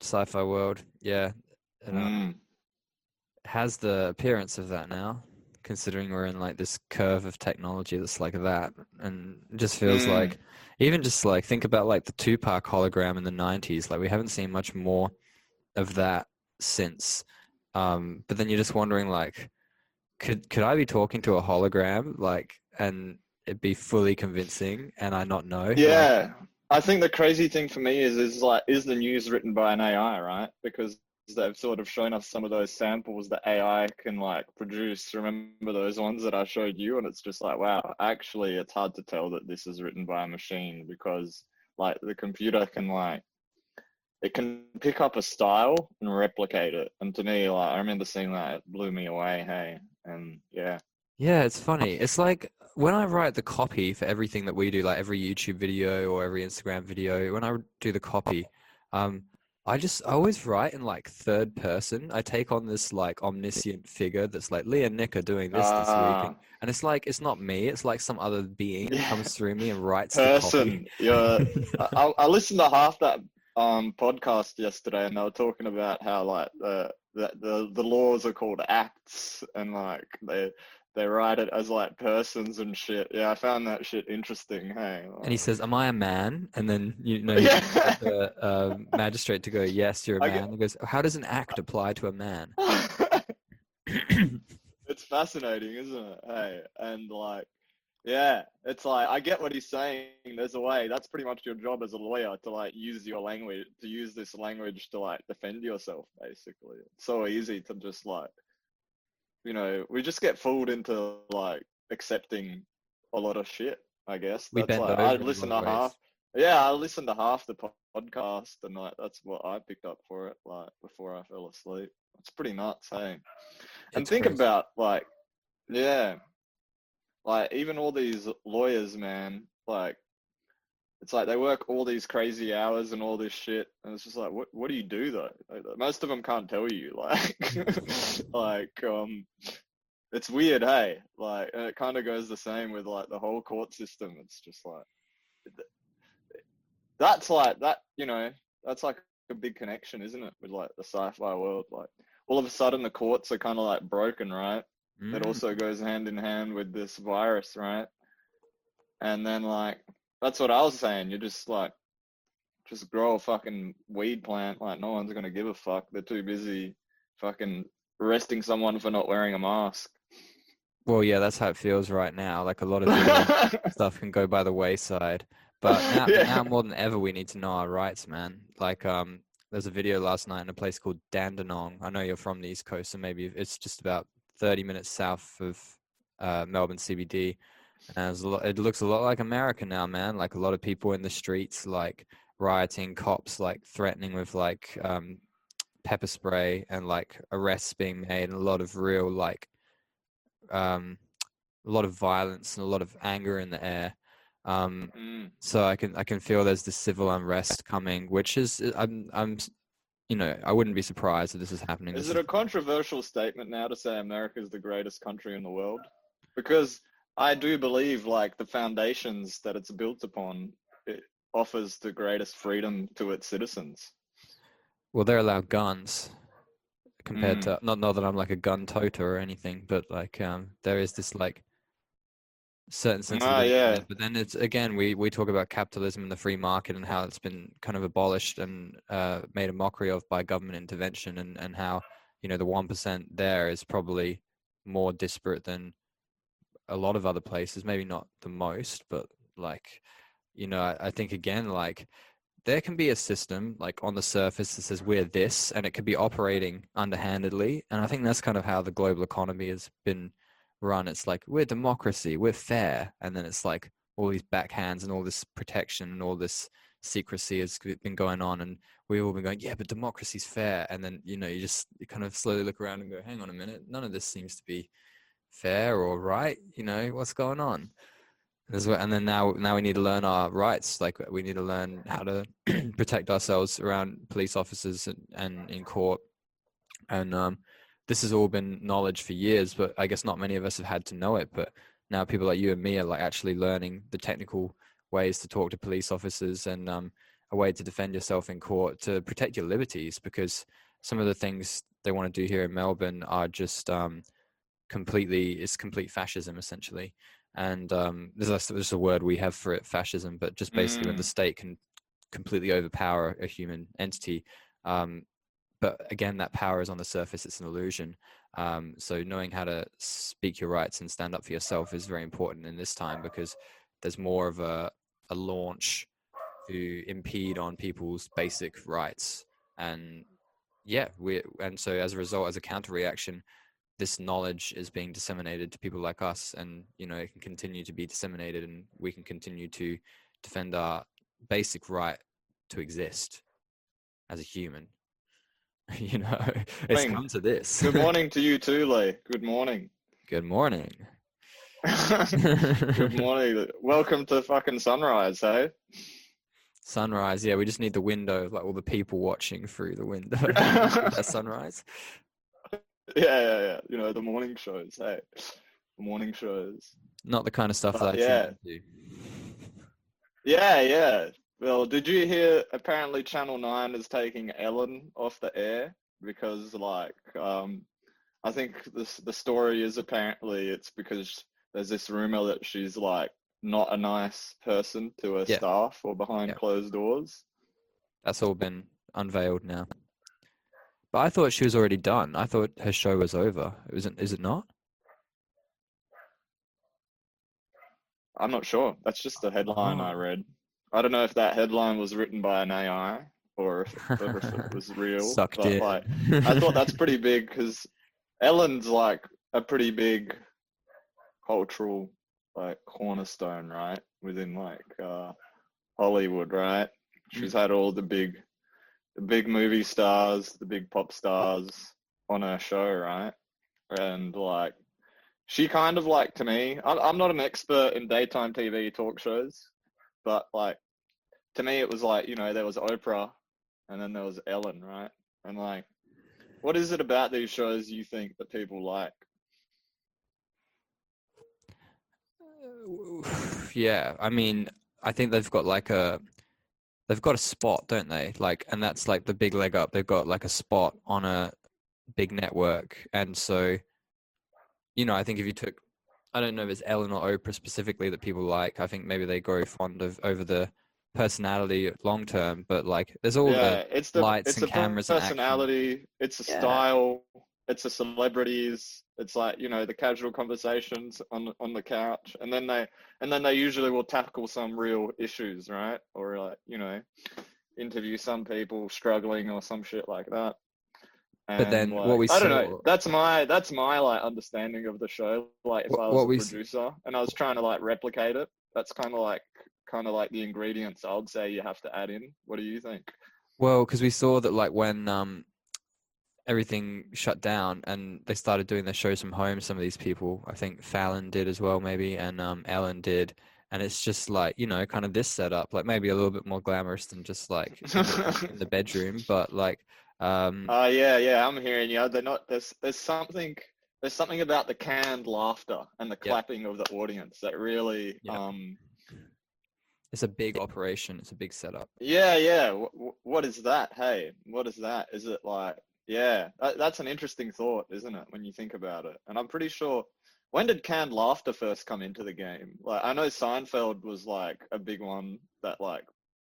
sci-fi world. Yeah, and, Mm. has the appearance of that now, considering we're in like this curve of technology that's like that, and just feels Mm. like even just like think about like the Tupac hologram in the '90s. Like we haven't seen much more of that since. Um, but then you're just wondering like, could could I be talking to a hologram like and it be fully convincing and I not know? Like, Yeah, I think the crazy thing for me is is like is the news written by an AI, right? Because they've sort of shown us some of those samples that AI can like produce. Remember those ones that I showed you, and it's just like, wow, actually, it's hard to tell that this is written by a machine because like the computer can like it can pick up a style and replicate it. And to me, like I remember seeing that, it blew me away. Hey, and yeah, Yeah, it's funny. It's like when I write the copy for everything that we do, like every YouTube video or every Instagram video, when I do the copy, um, I just I always write in like third person. I take on this like omniscient figure that's like Leah Nick are doing this this week, Ah, and, and it's like it's not me. It's like some other being Yeah. comes through me and writes person. Yeah, I, I- I listened to half that um podcast yesterday, and they were talking about how like the the the, the laws are called acts, and like they they write it as like persons and shit. Yeah, I found that shit interesting. Hey, And he says, "Am I a man?" And then you know you Yeah. the uh, magistrate to go, "Yes, you're a man." He goes, "How does an act apply to a man?" it's fascinating, isn't it? Hey, and like, yeah, it's like I get what he's saying. There's a way. That's pretty much your job as a lawyer to like use your language, to use this language to like defend yourself. Basically, it's so easy to just like, you know, we just get fooled into like accepting a lot of shit. I guess We that's like I listen to ways. half. Yeah, I listened to half the podcast, and like that's what I picked up for it. Like before I fell asleep. It's pretty nuts, hey. And It's think crazy. about like, yeah, like even all these lawyers, man. Like, it's like they work all these crazy hours and all this shit, and it's just like, what what do you do though? Like, most of them can't tell you. Like, like um, it's weird, hey. Like, and it kind of goes the same with like the whole court system. It's just like, that's like that. You know, that's like a big connection, isn't it, with like the sci-fi world? Like, all of a sudden the courts are kind of like broken, right? It Mm. also goes hand in hand with this virus, right? And then like that's what I was saying. You're just like just grow a fucking weed plant. Like no one's gonna give a fuck. They're too busy fucking arresting someone for not wearing a mask. Well, yeah, that's how it feels right now. Like a lot of the stuff can go by the wayside. But now, Yeah. now more than ever, we need to know our rights, man. Like, um, there's a video last night in a place called Dandenong. I know you're from the East Coast, so maybe it's just about 30 minutes south of uh, Melbourne CBD. And it's lot, it looks a lot like America now, man. Like a lot of people in the streets, like rioting, cops like threatening with like um, pepper spray and like arrests being made, and a lot of real like um, a lot of violence and a lot of anger in the air. Um, Mm. so I can I can feel there's this civil unrest coming, which is uh, I'm I'm you know I wouldn't be surprised if this is happening. Is This it a controversial statement now to say America is the greatest country in the world? Because I do believe like the foundations that it's built upon it offers the greatest freedom to its citizens. well, they're allowed guns compared Mm. to not not that I'm like a gun toter or anything, but like um there is this like certain sense of Ah, liberty yeah. But then it's again we we talk about capitalism and the free market and how it's been kind of abolished and uh, made a mockery of by government intervention and and how you know the one percent there is probably more disparate than a lot of other places. Maybe not the most, but like you know I, I think again like there can be a system like on the surface that says we're this and it could be operating underhandedly and i think that's kind of how the global economy has been run it's like we're democracy we're fair and then it's like all these backhands and all this protection and all this secrecy has been going on and we've all been going yeah but democracy's fair and then you know you just you kind of slowly look around and go hang on a minute none of this seems to be fair or right you know what's going on and then now now we need to learn our rights. Like we need to learn how to protect ourselves around police officers and, and in court. And um, this has all been knowledge for years, but I guess not many of us have had to know it. But now people like you and me are like actually learning the technical ways to talk to police officers and um, a way to defend yourself in court to protect your liberties because some of the things they want to do here in Melbourne are just um, completely it's complete fascism essentially and um, there's, a, there's a word we have for it fascism but just basically mm. when the mm. state can completely overpower a human entity um, but again that power is on the surface it's an illusion um, so knowing how to speak your rights and stand up for yourself is very important in this time because there's more of a, a launch to impede on people's basic rights and yeah we and so as a result as a counter reaction this knowledge is being disseminated to people like us and you know it can continue to be disseminated and we can continue to defend our basic right to exist as a human you know it's come to this. Good morning to you too lee good morning. Good morning. Good morning. Welcome to fucking sunrise hey? Sunrise yeah we just need the window like all the people watching through the window sunrise yeah, yeah, yeah. You know, the morning shows. Hey, the morning shows. Not the kind of stuff but, that I yeah. do. Yeah, yeah. Well, did you hear? Apparently, Channel Nine is taking Ellen off the air because, like, um, I think this the story is apparently it's because there's this rumor that she's like not a nice person to her yeah. staff or behind yeah. closed doors. That's all been unveiled now. But I thought she was already done. I thought her show was over. Isn't is it not? I'm not sure. That's just the headline oh. I read. I don't know if that headline was written by an AI or if, or if it was real. Sucked but it. Like, I thought that's pretty big because Ellen's like a pretty big cultural like cornerstone, right? Within like uh, Hollywood, right? She's mm. had all the big the big movie stars, the big pop stars on her show, right? And like, she kind of like to me. I'm not an expert in daytime TV talk shows, but like, to me, it was like you know there was Oprah, and then there was Ellen, right? And like, what is it about these shows you think that people like? Yeah, I mean, I think they've got like a they've got a spot, don't they? Like, and that's like the big leg up. They've got like a spot on a big network, and so, you know, I think if you took, I don't know if it's Ellen or Oprah specifically that people like. I think maybe they grow fond of over the personality long term, but like, there's all yeah, the it's the, lights it's and the cameras. Personality, it's a yeah. style, it's the celebrities, it's like you know the casual conversations on on the couch, and then they and then they usually will tackle some real issues, right? Or like you know, interview some people struggling or some shit like that. And but then like, what we I don't know. That's my that's my like understanding of the show. Like if what, I was a producer and I was trying to like replicate it, that's kind of like kind of like the ingredients I would say you have to add in. What do you think? Well, because we saw that like when um everything shut down and they started doing their shows from home. Some of these people, I think Fallon did as well, maybe, and um, Ellen did. And it's just like you know, kind of this setup, like maybe a little bit more glamorous than just like in the, in the bedroom, but like. Um, uh, yeah, yeah, I'm hearing you. They're not. There's there's something there's something about the canned laughter and the clapping of the audience that really um it's a big operation it's a big setup yeah yeah w- what is that hey what is that is it like yeah, that, that's an interesting thought, isn't it? When you think about it, and I'm pretty sure. When did canned laughter first come into the game? Like I know Seinfeld was like a big one that like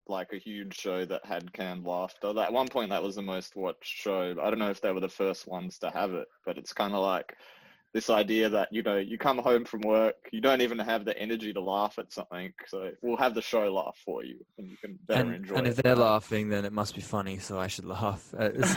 like a huge show that had canned laughter. At one point, that was the most watched show. I don't know if they were the first ones to have it, but it's kind of like this idea that you know you come home from work you don't even have the energy to laugh at something so we'll have the show laugh for you and you can better and, enjoy and if they're laughing then it must be funny so i should laugh. Uh, it's,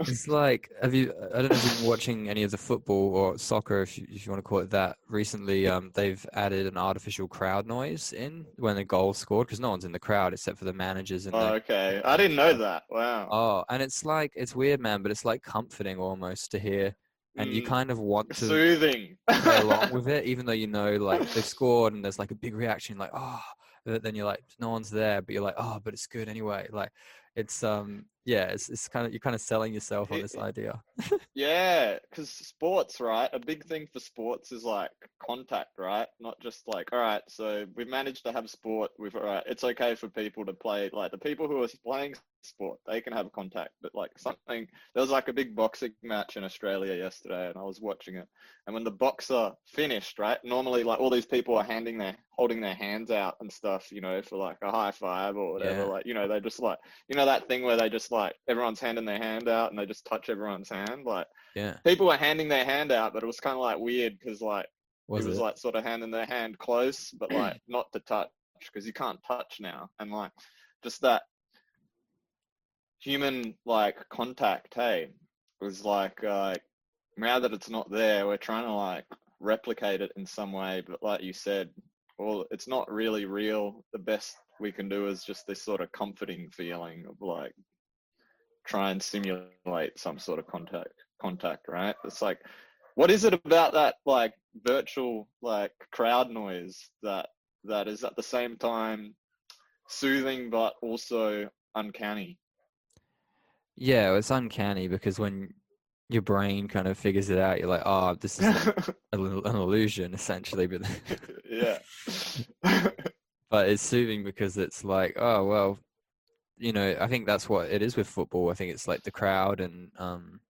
it's, like have you i don't know if you've been watching any of the football or soccer if you, if you want to call it that. Recently um, they've added an artificial crowd noise in when the goal scored because no one's in the crowd except for the managers and oh, the, okay. I didn't know that. Wow. Oh and it's like it's weird man but it's like comforting almost to hear and mm, you kind of want to soothing play along with it, even though you know like they've scored and there's like a big reaction, like oh, then you're like no one's there, but you're like oh, but it's good anyway. Like it's um yeah, it's it's kind of you're kind of selling yourself on this idea. Yeah, because sports, right? A big thing for sports is like contact, right? Not just like, all right, so we've managed to have sport. We've all right. It's okay for people to play. Like the people who are playing sport, they can have contact. But like something, there was like a big boxing match in Australia yesterday, and I was watching it. And when the boxer finished, right? Normally, like all these people are handing their, holding their hands out and stuff, you know, for like a high five or whatever. Yeah. Like, you know, they just like, you know, that thing where they just like everyone's handing their hand out and they just touch everyone's hand, like Yeah, people were handing their hand out, but it was kind of like weird because like was it was it? like sort of handing their hand close, but like not to touch because you can't touch now, and like just that human like contact. Hey, was like uh, now that it's not there, we're trying to like replicate it in some way, but like you said, well, it's not really real. The best we can do is just this sort of comforting feeling of like try and simulate some sort of contact contact right? It's like what is it about that like virtual like crowd noise that that is at the same time soothing but also uncanny? Yeah, it's uncanny because when your brain kind of figures it out, you're like, oh, this is a, little- an illusion essentially, but yeah. But it's soothing because it's like, oh well, you know, I think that's what it is with football. I think it's like the crowd and um,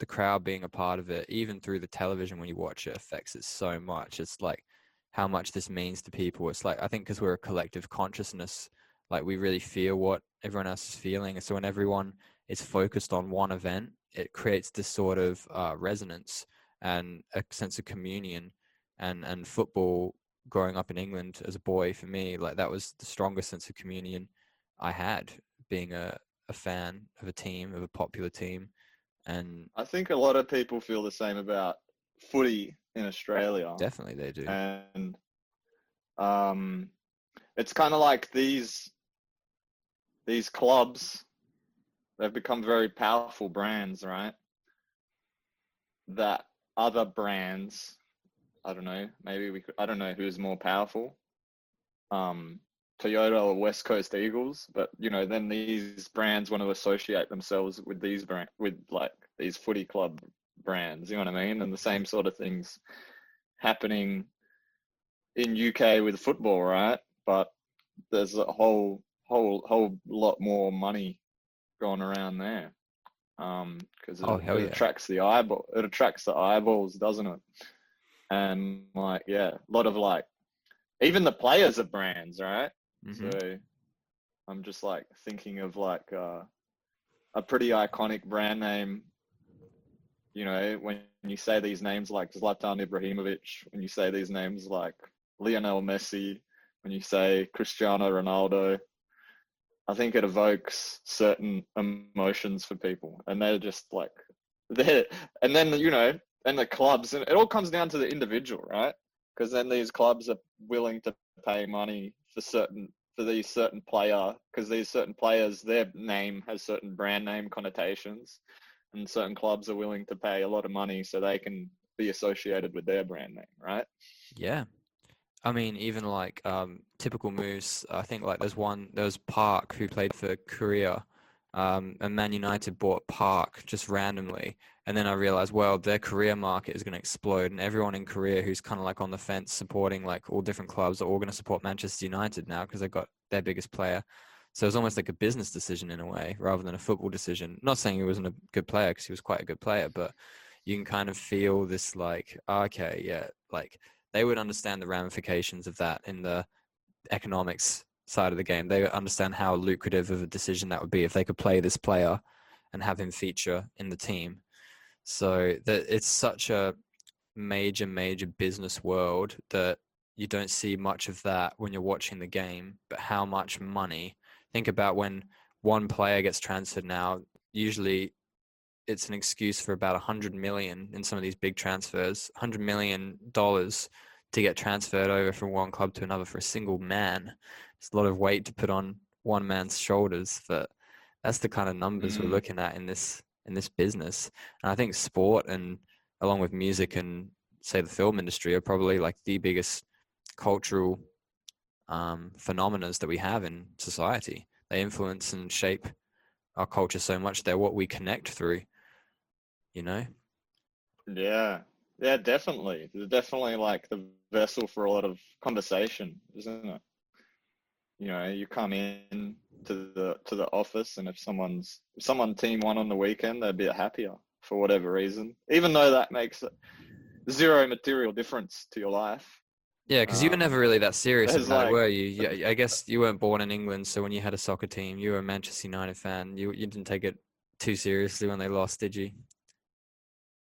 the crowd being a part of it, even through the television when you watch it, affects it so much. It's like how much this means to people. It's like I think because we're a collective consciousness, like we really feel what everyone else is feeling, and so when everyone is focused on one event, it creates this sort of uh, resonance and a sense of communion. And and football growing up in England as a boy, for me, like that was the strongest sense of communion I had being a, a fan of a team, of a popular team. And i think a lot of people feel the same about footy in australia definitely they do. and um, it's kind of like these these clubs they've become very powerful brands right that other brands i don't know maybe we could i don't know who's more powerful um toyota or west coast eagles but you know then these brands want to associate themselves with these brand with like these footy club brands you know what i mean and the same sort of things happening in UK with football, right? But there's a whole whole whole lot more money going around there. Um, because it, Oh, hell it yeah. attracts the eyeball. It attracts the eyeballs, doesn't it? And like, yeah, a lot of like, even the players are brands, right? Mhm. So I'm just like thinking of like uh, a pretty iconic brand name. You know, when you say these names like Zlatan Ibrahimovic, when you say these names like Lionel Messi, when you say Cristiano Ronaldo, I think it evokes certain emotions for people, and they're just like they're, and then you know, and the clubs, and it all comes down to the individual, right? Because then these clubs are willing to pay money for certain for these certain player because these certain players their name has certain brand name connotations and certain clubs are willing to pay a lot of money so they can be associated with their brand name right Yeah. I mean, even like um, typical moves. I think like there's one. There was Park who played for Korea, um, and Man United bought Park just randomly. And then I realized, well, their Korea market is going to explode, and everyone in Korea who's kind of like on the fence supporting like all different clubs are all going to support Manchester United now because they've got their biggest player. So it was almost like a business decision in a way, rather than a football decision. Not saying he wasn't a good player because he was quite a good player, but you can kind of feel this like, ah, okay, yeah, like they would understand the ramifications of that in the economics side of the game. They understand how lucrative of a decision that would be if they could play this player and have him feature in the team. So that it's such a major, major business world that you don't see much of that when you're watching the game. But how much money? Think about when one player gets transferred now. Usually, it's an excuse for about a hundred million in some of these big transfers. Hundred million dollars to get transferred over from one club to another for a single man. It's a lot of weight to put on one man's shoulders, but that's the kind of numbers we're Mm. looking at in this in this business. And I think sport and along with music and say the film industry are probably like the biggest cultural um, phenomena that we have in society. They influence and shape our culture so much. They're what we connect through. You know. Yeah, yeah, definitely. They're definitely like the vessel for a lot of conversation, isn't it? You know, you come in to the office, and if someone's if someone team won on the weekend, they're a bit happier for whatever reason, even though that makes zero material difference to your life. Yeah, because you were Um, never really that serious about it, were you? Yeah, I guess you weren't born in England, so when you had a soccer team, you were a Manchester United fan. You you didn't take it too seriously when they lost, did you?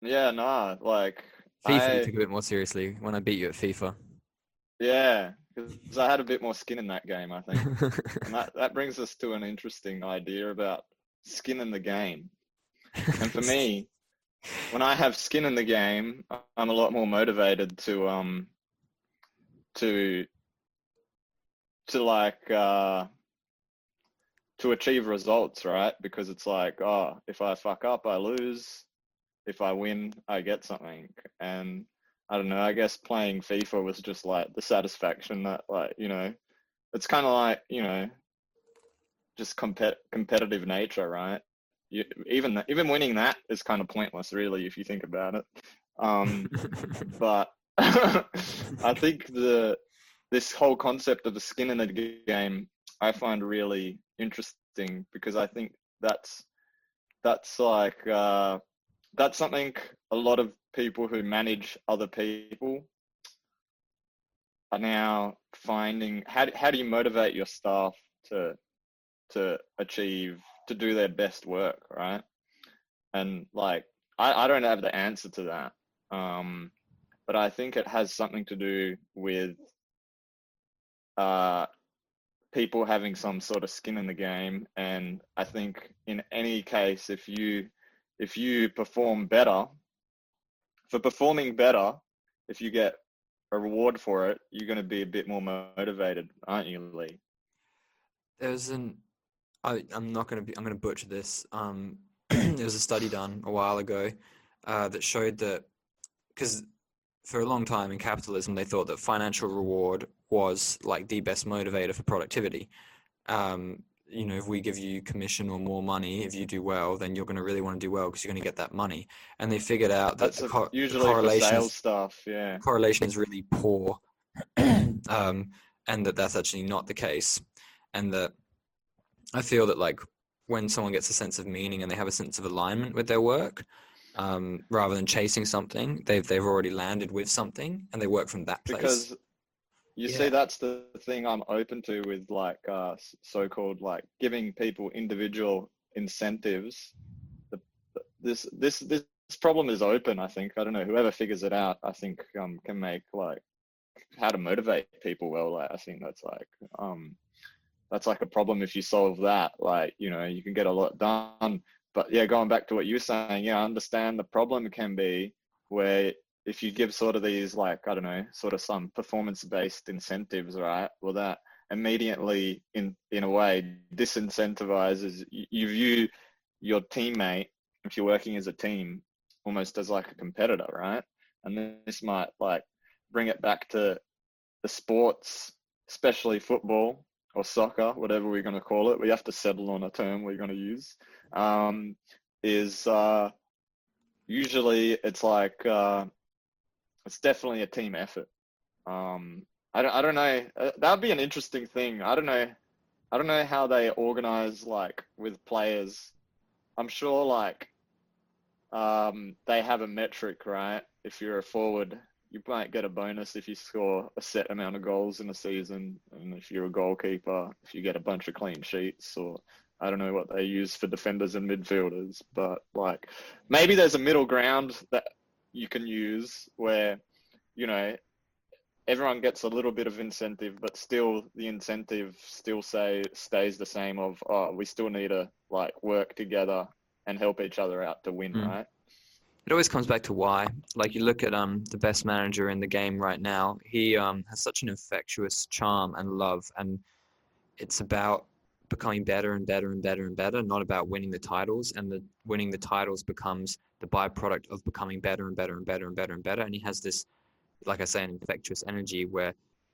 Yeah, nah, like FIFA you I, took a bit more seriously when I beat you at FIFA. yeah, because I had a bit more skin in that game, I think. And that, that brings us to an interesting idea about skin in the game. And for me, when I have skin in the game, I'm a lot more motivated to um to to like uh to achieve results, right? Because it's like, oh, if I fuck up, I lose. If I win, I get something. And I don't know, I guess playing FIFA was just like the satisfaction that like, you know, it's kind of like, you know, just compet- competitive nature, right? You, even th- even winning that is kind of pointless, really, if you think about it. Um, but I think the this whole concept of the skin in the game I find really interesting because I think that's that's like uh, that's something a lot of people who manage other people are now finding how how do you motivate your staff to to achieve to do their best work right? And like I, I don't have the answer to that um but I think it has something to do with uh people having some sort of skin in the game. And I think in any case if you if you perform better for performing better if you get a reward for it you're going to be a bit more motivated aren't you Lee There's an I, I'm not going to be I'm going to butcher this. Um, there was a study done a while ago uh, that showed that because for a long time in capitalism they thought that financial reward was like the best motivator for productivity. Um, you know, if we give you commission or more money, if you do well, then you're going to really want to do well because you're going to get that money. And they figured out that that's the, the usually for correlation sales stuff yeah. correlation is really poor um, and that that's actually not the case. And that i feel that like when someone gets a sense of meaning and they have a sense of alignment with their work um, rather than chasing something they've, they've already landed with something and they work from that place. Because you Yeah. see that's the thing i'm open to with like uh so-called like giving people individual incentives. The, this this this problem is open i think. I don't know whoever figures it out i think um can make like how to motivate people well like i think that's like um that's like a problem if you solve that like you know you can get a lot done. But yeah going back to what you were saying yeah i understand the problem can be where if you give sort of these like i don't know sort of some performance based incentives right well that immediately in in a way disincentivizes you, you view your teammate if you're working as a team almost as like a competitor right? And this might like bring it back to the sports especially football or soccer whatever we're going to call it. We have to settle on a term we're going to use. Um, is uh, usually it's like uh, it's definitely a team effort. Um, I don't, I don't know. Uh, that'd be an interesting thing. I don't know. I don't know how they organize like with players. I'm sure like um, they have a metric, right? If you're a forward, you might get a bonus if you score a set amount of goals in a season, and if you're a goalkeeper, if you get a bunch of clean sheets, or I don't know what they use for defenders and midfielders, but like maybe there's a middle ground that you can use where you know everyone gets a little bit of incentive but still the incentive still say stays the same of oh we still need to like work together and help each other out to win Mm. right? It always comes back to why. Like you look at um the best manager in the game right now. He um has such an infectious charm and love and it's about becoming better and better and better and better not about winning the titles and the winning the titles becomes the byproduct of becoming better and better and better and better and better and he has this like i say an infectious energy where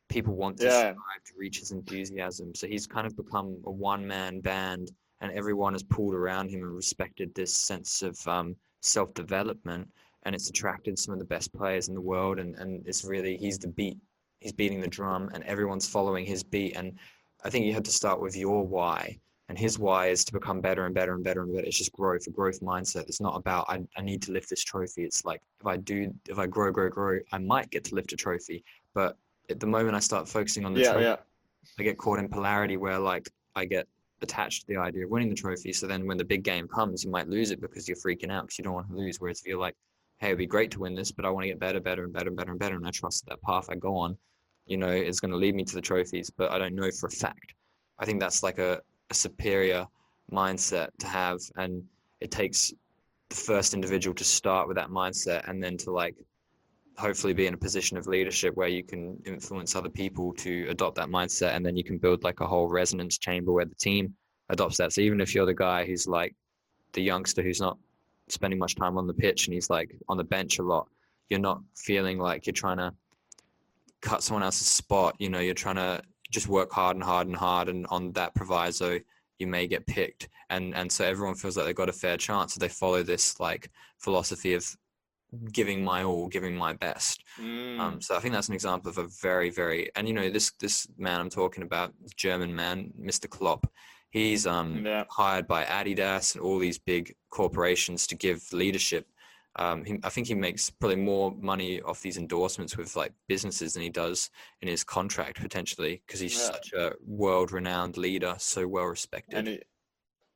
people want to Yeah. strive to reach his enthusiasm so he's kind of become a one-man band and everyone has pulled around him and respected this sense of um, self development, and it's attracted some of the best players in the world, and and it's really he's the beat, he's beating the drum, and everyone's following his beat, and I think you have to start with your why. And his why is to become better and better and better and better. It's just growth, a growth mindset. It's not about I, I need to lift this trophy. It's like if I do, if I grow, grow, grow, I might get to lift a trophy. But at the moment I start focusing on the Yeah, trophy, yeah. I get caught in polarity where like I get attached to the idea of winning the trophy. So then when the big game comes, you might lose it because you're freaking out because you don't want to lose. Whereas if you're like, hey, it'd be great to win this, but I want to get better, better, and better, and better, and better, and I trust that path I go on, you know, is going to lead me to the trophies, but I don't know for a fact. I think that's like a, a superior mindset to have, and it takes the first individual to start with that mindset, and then to like hopefully be in a position of leadership where you can influence other people to adopt that mindset and then you can build like a whole resonance chamber where the team adopts that so even if you're the guy who's like the youngster who's not spending much time on the pitch and he's like on the bench a lot you're not feeling like you're trying to cut someone else's spot you know you're trying to just work hard and hard and hard and on that proviso you may get picked and and so everyone feels like they've got a fair chance so they follow this like philosophy of giving my all giving my best Mm. um, so I think that's an example of a very, very, and you know, this this man I'm talking about, German man, Mr. Klopp, he's um, Yeah. hired by Adidas and all these big corporations to give leadership. Um, he, I think he makes probably more money off these endorsements with like businesses than he does in his contract potentially because he's Yeah. such a world-renowned leader, so well respected. and he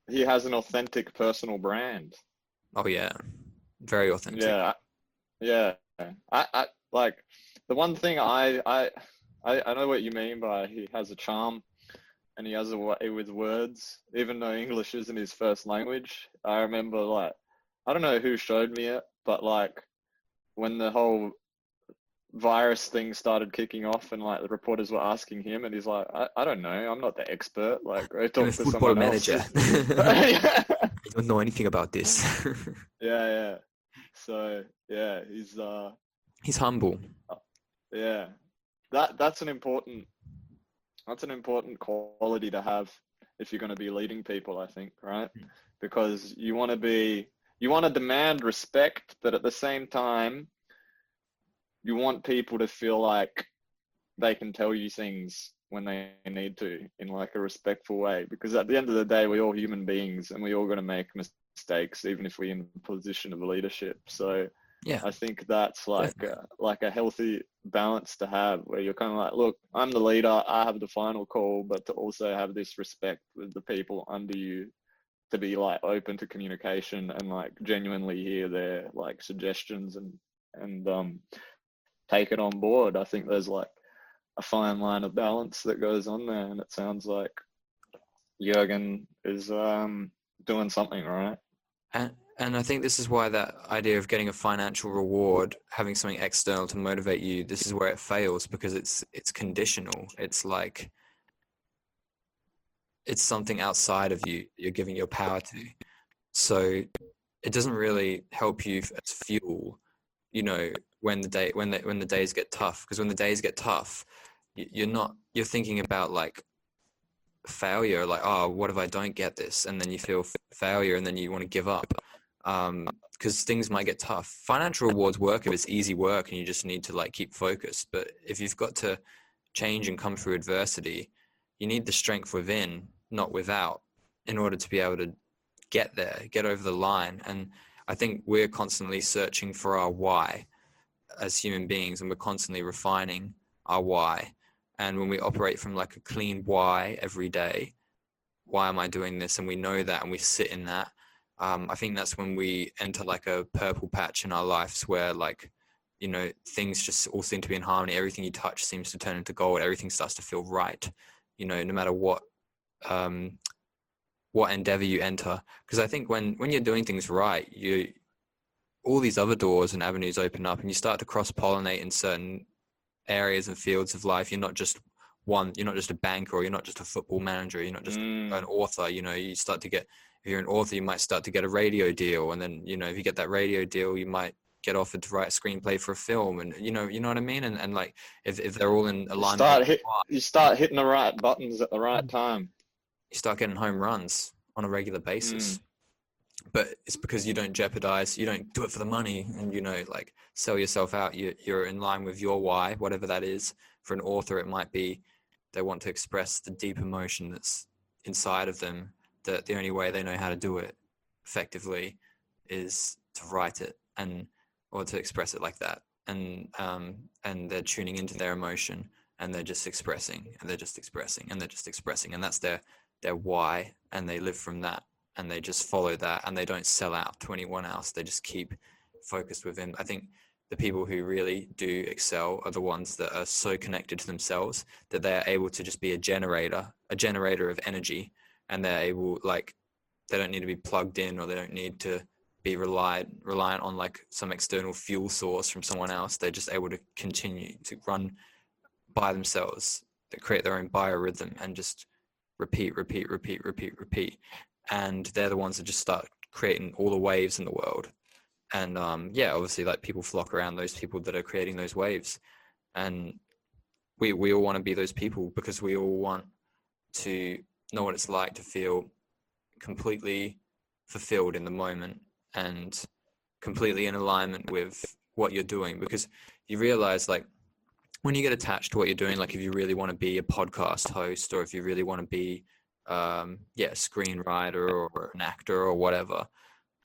he has an authentic personal brand. oh yeah, very authentic. Yeah, yeah. I, I like the one thing I, I I I know what you mean by he has a charm, and he has a way with words. Even though English isn't his first language, I remember like I don't know who showed me it, but like when the whole virus thing started kicking off and like the reporters were asking him and he's like I, I don't know i'm not the expert like go I'm a to football someone manager. yeah. I don't know anything about this. yeah yeah so yeah he's uh he's humble. yeah that that's an important that's an important quality to have if you're going to be leading people i think right Mm. because you want to be you want to demand respect but at the same time you want people to feel like they can tell you things when they need to in like a respectful way. Because at the end of the day we're all human beings and we're all going to make mistakes even if we're in a position of leadership. So Yeah. I think that's like a, like a healthy balance to have where you're kind of like, look, I'm the leader, I have the final call, but to also have this respect with the people under you to be like open to communication and like genuinely hear their like suggestions and and um take it on board. I think there's like a fine line of balance that goes on there and it sounds like Jurgen is um doing something right. And and I think this is why that idea of getting a financial reward, having something external to motivate you, this is where it fails because it's it's conditional. It's like it's something outside of you you're giving your power to. So it doesn't really help you as fuel, you know, when the day when the when the days get tough. Because when the days get tough, you're not you're thinking about like failure like oh what if i don't get this and then you feel failure and then you want to give up um, because things might get tough financial rewards work if it's easy work and you just need to like keep focused but if you've got to change and come through adversity you need the strength within not without in order to be able to get there get over the line. And i think we're constantly searching for our why as human beings and we're constantly refining our why. And when we operate from like a clean why every day why am i doing this? And we know that and we sit in that. Um, i think that's when we enter like a purple patch in our lives where like you know things just all seem to be in harmony. Everything you touch seems to turn into gold. Everything starts to feel right. You know no matter what um, what endeavor you enter because i think when when you're doing things right you all these other doors and avenues open up and you start to cross pollinate in certain areas and fields of life. You're not just one, you're not just a banker or you're not just a football manager, you're not just Mm. an author, you know, you start to get if you're an author, you might start to get a radio deal and then, you know, if you get that radio deal, you might get offered to write a screenplay for a film and you know, you know what I mean? And and like if, if they're all in alignment start hit- You start hitting the right buttons at the right time. You start getting home runs. on a regular basis. But it's because you don't jeopardize, you don't do it for the money, and you know, like sell yourself out. You, you're in line with your why, whatever that is. For an author, it might be they want to express the deep emotion that's inside of them. That the only way they know how to do it effectively is to write it and or to express it like that and um, and they're tuning into their emotion and they're just expressing and they're just expressing and they're just expressing and that's their their why and they live from that and they just follow that and they don't sell out to anyone else they just keep focused within i think the people who really do excel are the ones that are so connected to themselves that they're able to just be a generator a generator of energy and they're able like they don't need to be plugged in or they don't need to be relied reliant on like some external fuel source from someone else. They're just able to continue to run by themselves, that create their own biorhythm and just repeat, repeat, repeat, repeat, repeat. And they're the ones that just start creating all the waves in the world. And um, yeah, obviously, like people flock around those people that are creating those waves, and we we all want to be those people because we all want to know what it's like to feel completely fulfilled in the moment and completely in alignment with what you're doing because you realize like when you get attached to what you're doing like if you really want to be a podcast host or if you really want to be um, yeah screenwriter or an actor or whatever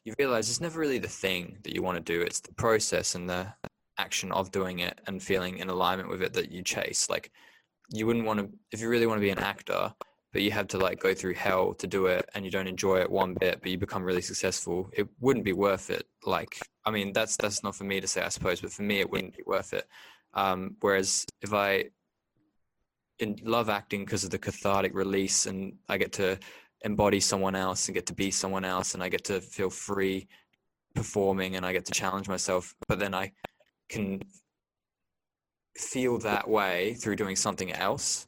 you realize it's never really the thing that you want to do. It's the process and the action of doing it and feeling in alignment with it that you chase. Like you wouldn't want to if you really want to be an actor but you have to like go through hell to do it and you don't enjoy it one bit but you become really successful it wouldn't be worth it. Like i mean that's that's not for me to say i suppose but for me it wouldn't be worth it um, whereas if i love acting because of the cathartic release and i get to embody someone else and get to be someone else and i get to feel free performing and i get to challenge myself but then i can feel that way through doing something else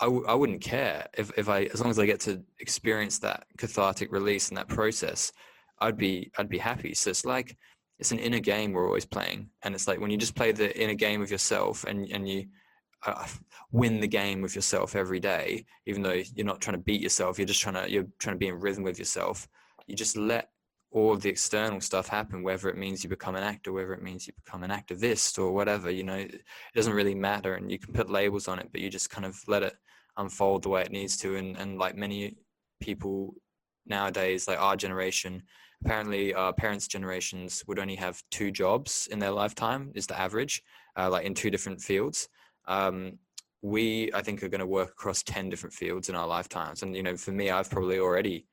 I w- I wouldn't care if, if I as long as I get to experience that cathartic release and that process, I'd be I'd be happy. So it's like it's an inner game we're always playing, and it's like when you just play the inner game of yourself and and you uh, win the game with yourself every day, even though you're not trying to beat yourself, you're just trying to you're trying to be in rhythm with yourself. You just let all of the external stuff happen, whether it means you become an actor, whether it means you become an activist or whatever, you know, it doesn't really matter. And you can put labels on it, but you just kind of let it unfold the way it needs to. And, and like many people nowadays, like our generation, apparently our parents' generations would only have two jobs in their lifetime is the average, uh, like in two different fields. Um, we, I think, are going to work across 10 different fields in our lifetimes. And, you know, for me, I've probably already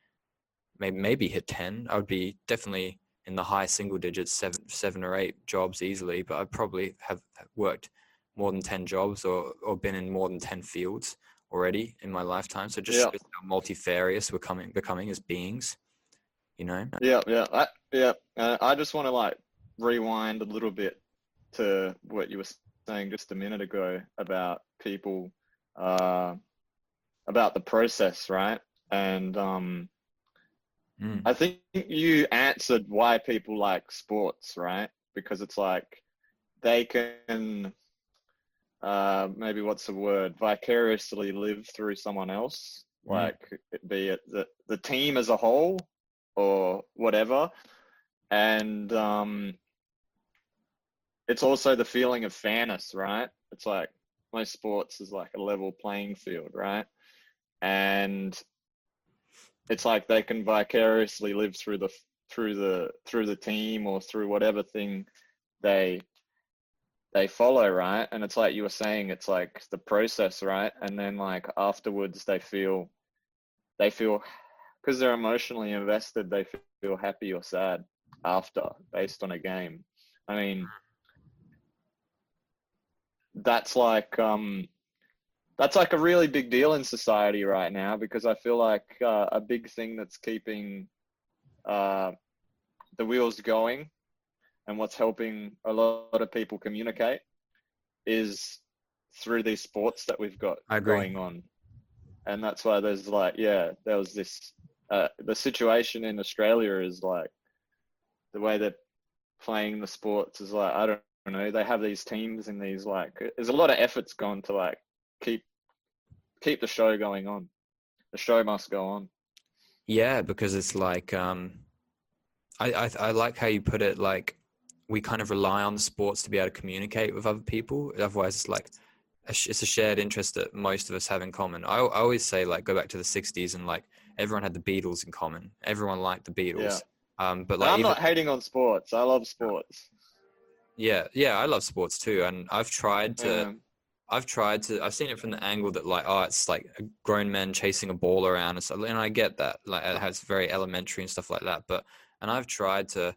maybe, maybe hit 10. I would be definitely in the high single digits, seven, seven or eight jobs easily, but I probably have worked more than 10 jobs or, or been in more than 10 fields already in my lifetime. So just yeah. how multifarious we're coming, becoming as beings, you know? Yeah, yeah. I, yeah. Uh, I just want to like rewind a little bit to what you were saying just a minute ago about people, uh, about the process, right? And um, mm. I think you answered why people like sports, right? Because it's like they can uh, maybe what's the word vicariously live through someone else mm. like be it the, the team as a whole or whatever. And um, it's also the feeling of fairness right? It's like most sports is like a level playing field right? And it's like they can vicariously live through the through the through the team or through whatever thing they they follow right? And it's like you were saying it's like the process right? And then like afterwards they feel they feel because they're emotionally invested they feel happy or sad after based on a game i mean that's like um that's like a really big deal in society right now because i feel like uh, a big thing that's keeping uh, the wheels going and what's helping a lot of people communicate is through these sports that we've got going on. And that's why there's like, yeah, there was this, uh, the situation in Australia is like the way they're playing the sports is like, I don't know, they have these teams and these like, there's a lot of efforts gone to like keep, keep the show going on. The show must go on. Yeah, because it's like um, I, I I like how you put it. Like we kind of rely on the sports to be able to communicate with other people. Otherwise, it's like it's a shared interest that most of us have in common. I, I always say like go back to the '60s and like everyone had the Beatles in common. Everyone liked the Beatles. Um, but like I'm even- not hating on sports. I love sports. yeah, yeah, I love sports too, and I've tried to. Um, I've tried to. I've seen it from the angle that like, oh, it's like a grown men chasing a ball around and stuff. And I get that, like, it has very elementary and stuff like that. But and I've tried to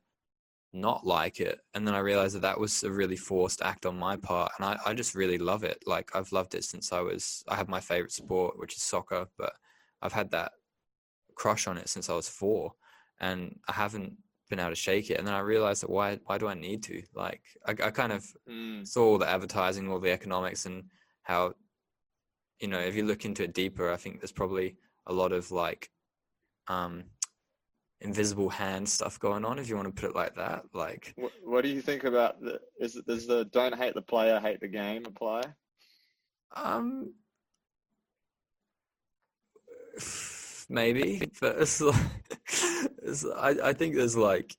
not like it, and then I realized that that was a really forced act on my part, and I, I just really love it. Like I've loved it since I was. I have my favorite sport, which is soccer, but I've had that crush on it since I was four, and I haven't been able to shake it. And then I realized that why why do I need to? Like I, I kind of mm, saw all the advertising, all the economics, and how, you know, if you look into it deeper, I think there's probably a lot of like, um, invisible hand stuff going on, if you want to put it like that. Like, what, what do you think about the? Is it- does the don't hate the player, hate the game apply? um, maybe, but it's like, it's, I I think there's like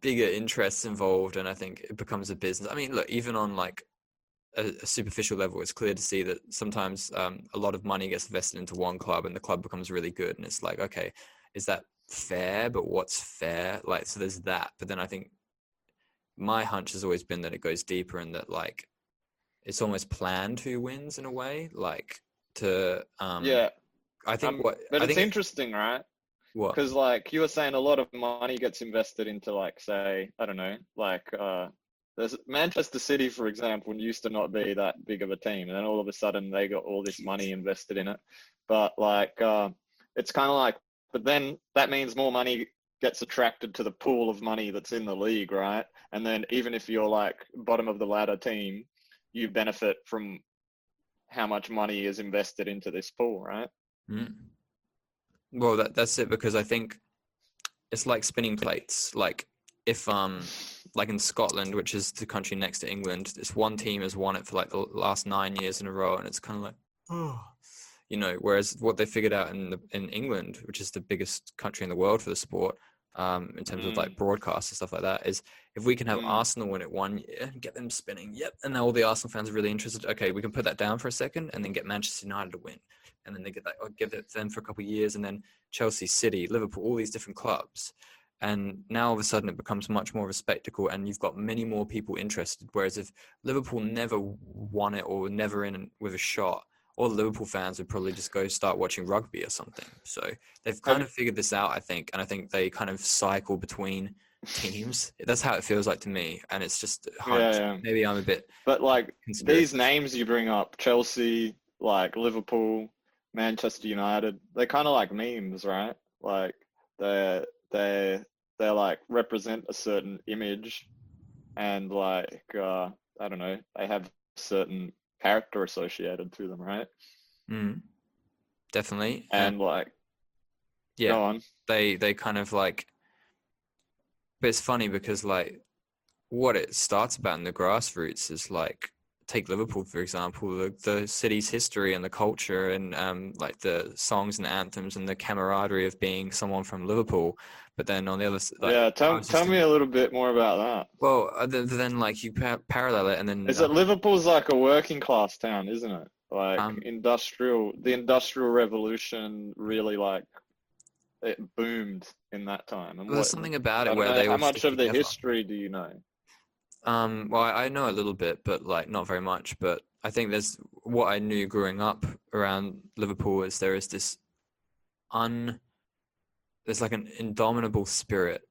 bigger interests involved, and I think it becomes a business. I mean, look, even on like a, a superficial level, it's clear to see that sometimes um, a lot of money gets invested into one club, and the club becomes really good, and it's like, okay, is that fair? But what's fair? Like, so there's that. But then I think my hunch has always been that it goes deeper, and that like it's almost planned who wins in a way, like to um, yeah, I think um, what but I it's think interesting, right? what Because like you were saying, a lot of money gets invested into like say I don't know, like uh, there's Manchester City, for example, used to not be that big of a team, and then all of a sudden they got all this money invested in it. But like uh, it's kind of like, but then that means more money gets attracted to the pool of money that's in the league, right? And then even if you're like bottom of the ladder team, you benefit from how much money is invested into this pool, right? Mm. Well, that that's it because I think it's like spinning plates. Like if um like in Scotland, which is the country next to England, this one team has won it for like the last nine years in a row, and it's kind of like, oh, you know. Whereas what they figured out in the, in England, which is the biggest country in the world for the sport, um, in terms of like broadcast and stuff like that, is if we can have Mm. Arsenal win it one year, get them spinning, yep, and then all the Arsenal fans are really interested. Okay, we can put that down for a second, and then get Manchester United to win, and then they get that, or give it to them for a couple of years, and then Chelsea, City, Liverpool, all these different clubs. And now all of a sudden it becomes much more of a spectacle, and you've got many more people interested. Whereas if Liverpool never won it or were never in with a shot, all the Liverpool fans would probably just go start watching rugby or something. So they've kind of figured this out, I think, and I think they kind of cycle between teams. That's how it feels like to me, and it's just. Yeah, yeah. maybe I'm a bit But like these names you bring up, Chelsea, like Liverpool, Manchester United, they're kind of like memes, right? Like they they they like represent a certain image, and like uh, I don't know, they have certain character associated to them, right? Mm, definitely, And like, yeah, they they kind of like but it's funny because like what it starts about in the grassroots is like take liverpool for example the, the city's history and the culture and um like the songs and anthems and the camaraderie of being someone from liverpool but then on the other side like, yeah, tell tell me a little bit more about that. well uh, th- then like you pa- parallel it and then. Is uh, it Liverpool's like a working class town, isn't it? Like Um, industrial, the industrial revolution really like it boomed in that time. And there's what, something about it where know, they how much of the together. history do you know? Um, well, I I know a little bit, but like not very much. But I think there's what I knew growing up around Liverpool is there is this un, there's like an indomitable spirit